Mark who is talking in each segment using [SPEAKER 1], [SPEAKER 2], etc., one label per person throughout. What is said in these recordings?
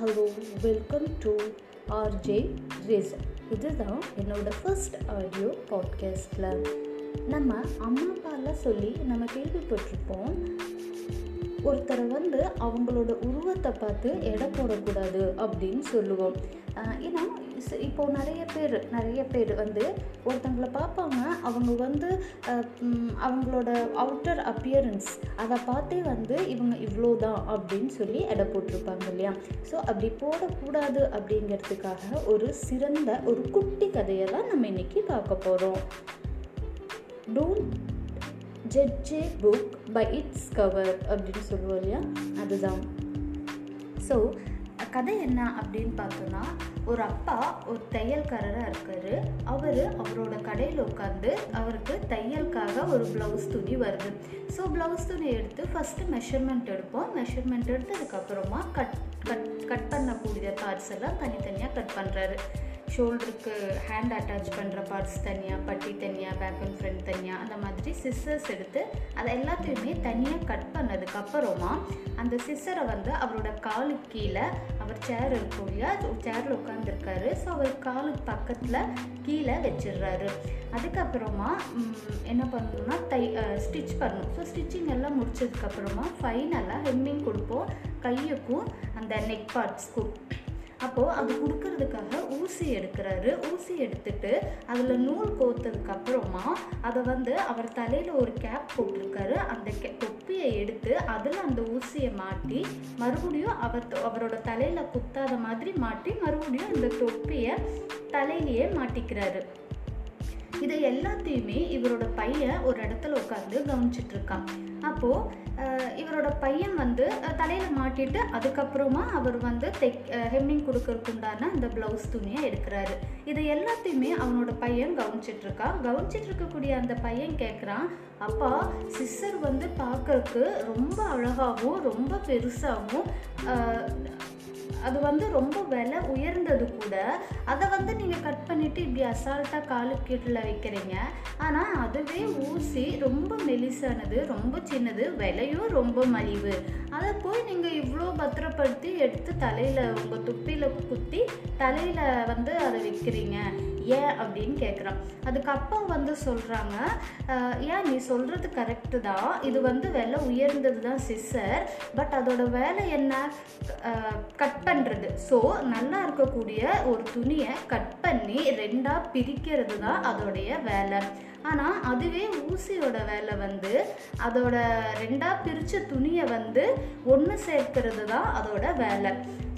[SPEAKER 1] Hello welcome to RJ ரேசன் இதுதான் என்னோட ஃபர்ஸ்ட் ஆடியோ பாட்காஸ்டில் நம்ம அம்மா அப்பாலாம் சொல்லி நம்ம கேள்விப்பட்டிருப்போம். ஒருத்தரை வந்து அவங்களோட உருவத்தை பார்த்து எடை போடக்கூடாது அப்படின்னு சொல்லுவோம். ஏன்னா இப்போது நிறைய பேர் நிறைய பேர் வந்து ஒருத்தங்களை பார்ப்பாங்க அவங்க வந்து அவங்களோட அவுட்டர் அப்பியரன்ஸ் அதை பார்த்தே வந்து இவங்க இவ்வளோ தான் அப்படின்னு சொல்லி எடை போட்டிருப்பாங்க இல்லையா? ஸோ அப்படி போடக்கூடாது அப்படிங்கிறதுக்காக ஒரு சிறந்த ஒரு குட்டி கதையை தான் நம்ம இன்றைக்கி பார்க்க போகிறோம் don't judge book by its cover அப்படின்னு சொல்லுவோம் இல்லையா? அதுதான். ஸோ கதை என்ன அப்படின்னு பார்த்தோன்னா ஒரு அப்பா ஒரு தையல்காரராக இருக்கார். அவர் அவரோட கடையில் உட்காந்து அவருக்கு தையலுக்காக ஒரு ப்ளவுஸ் துணி வருது. ஸோ ப்ளவுஸ் துணி எடுத்து ஃபஸ்ட்டு மெஷர்மெண்ட் எடுப்போம். மெஷர்மெண்ட் எடுத்ததுக்கப்புறமா கட் கட் கட் பண்ணக்கூடிய பார்ட்ஸ் எல்லாம் தனித்தனியாக கட் பண்ணுறாரு ஷோல்டருக்கு ஹேண்ட் அட்டாச் பண்ணுற பார்ட்ஸ் தனியாக பட்டி தனியாக பேக் அண்ட் ஃப்ரண்ட் தனியாக அந்த மாதிரி சிஸ்ஸர்ஸ் எடுத்து அதை எல்லாத்தையுமே தனியாக கட் பண்ணதுக்கப்புறமா அந்த சிஸ்ஸரை வந்து அவரோட காலுக்கு கீழே அவர் சேர் இருக்கும் இல்லையா? சேரில் உட்காந்துருக்காரு ஸோ அவர் காலுக்கு பக்கத்தில் கீழே வச்சிடுறாரு. அதுக்கப்புறமா என்ன பண்ணணும்னா தை ஸ்டிச் பண்ணணும். ஸோ ஸ்டிச்சிங் எல்லாம் முடிச்சதுக்கப்புறமா ஃபைனலாக ஹெம்மிங் கொடுப்போம். கையுக்கும் அந்த நெக் பார்ட்ஸ்க்கும் அப்போது அது கொடுக்கறதுக்காக ஊசி எடுக்கிறாரு. ஊசி எடுத்துட்டு அதில் நூல் கோத்ததுக்கு அப்புறமா அதை வந்து அவர் தலையில் ஒரு கேப் போட்டிருக்காரு. அந்த கே தொப்பியை எடுத்து அதில் அந்த ஊசியை மாட்டி மறுபடியும் அவர் அவரோட தலையில் குத்தாத மாதிரி மாட்டி மறுபடியும் அந்த தொப்பியை தலையிலேயே மாட்டிக்கிறாரு. இதை எல்லாத்தையுமே இவரோட பையன் ஒரு இடத்துல உட்காந்து கவனிச்சிட்டு இருக்கான். அப்போது இவரோட பையன் வந்து தலையில் மாட்டிட்டு அதுக்கப்புறமா அவர் வந்து தெக் ஹெம்மிங் கொடுக்கறதுக்குண்டான அந்த ப்ளவுஸ் துணியை எடுக்கிறாரு. இதை எல்லாத்தையுமே அவனோட பையன் கவனிச்சிட்ருக்கான் கவனிச்சிட்டு இருக்கக்கூடிய அந்த பையன் கேட்குறான் அப்பா சிஸ்டர் வந்து பார்க்கறக்கு ரொம்ப அழகாகவும் ரொம்ப பெருசாகவும் அது வந்து ரொம்ப விலை உயர்ந்தது கூட. அதை வந்து நீங்கள் கட் பண்ணிவிட்டு இப்படி அசால்ட்டாக காலுக்கீட்டில் வைக்கிறீங்க. ஆனால் அதுவே ஊசி ரொம்ப மெலிசானது ரொம்ப சின்னது விலையும் ரொம்ப மலிவு. அதை போய் நீங்கள் இவ்வளோ பத்திரப்படுத்தி எடுத்து தலையில் உங்கள் துப்பியில் குத்தி தலையில் வந்து அதை விற்கிறீங்க ஏன் அப்படின்னு கேட்குறான் அதுக்கு அப்பா வந்து சொல்கிறாங்க ஏன் நீ சொல்கிறது கரெக்டு தான் இது வந்து விலை உயர்ந்தது தான் சிஸ்ஸர் பட் அதோட வேலை என்ன? கட் பண்ணுறது ஸோ நல்லா இருக்கக்கூடிய ஒரு துணியை கட் பண்ணி ரெண்டாக பிரிக்கிறது தான் அதோடைய வேலை. ஆனால் அதுவே ஊசியோட வேலை வந்து அதோட ரெண்டாக பிரித்த துணியை வந்து ஒன்று சேர்க்கிறது தான் அதோட வேலை.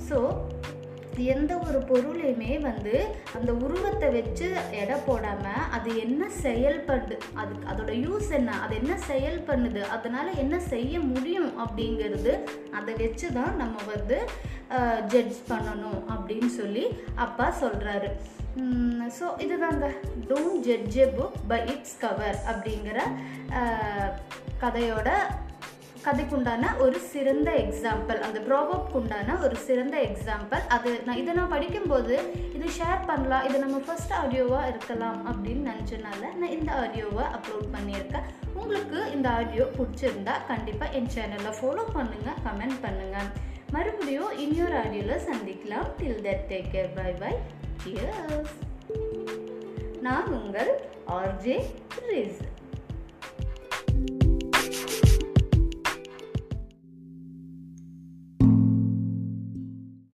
[SPEAKER 1] ஸோ எந்த ஒரு பொருளையுமே வந்து அந்த உருவத்தை வச்சு எடை போடாமல் அது என்ன செயல் பண்ணுது? அது அதோட யூஸ் என்ன? அது என்ன செயல் பண்ணுது? அதனால் என்ன செய்ய முடியும் அப்படிங்கிறது அதை வச்சு தான் நம்ம வந்து ஜட்ஜ் பண்ணணும் அப்படின்னு சொல்லி அப்பா சொல்கிறாரு ஸோ இதுதாங்க. Don't judge a book by its cover அப்படிங்கிற கதையோட கதைக்குண்டான ஒரு சிறந்த எக்ஸாம்பிள் அந்த ப்ராபப்க்கு உண்டான ஒரு சிறந்த எக்ஸாம்பிள் அது நான் இதை நான் படிக்கும்போது இது ஷேர் பண்ணலாம். இது நம்ம ஃபர்ஸ்ட் ஆடியோவாக இருக்கலாம் அப்படின்னு நினச்சனால நான் இந்த ஆடியோவை அப்லோட் பண்ணியிருக்கேன். உங்களுக்கு இந்த ஆடியோ பிடிச்சிருந்தா கண்டிப்பாக என் சேனலை ஃபாலோ பண்ணுங்கள் கமெண்ட் பண்ணுங்கள் மறுபடியும் இன்னொரு ஆடியோவில் சந்திக்கலாம். Till that take care bye bye நான் உங்கள் ஆர்ஜே ரிஸ்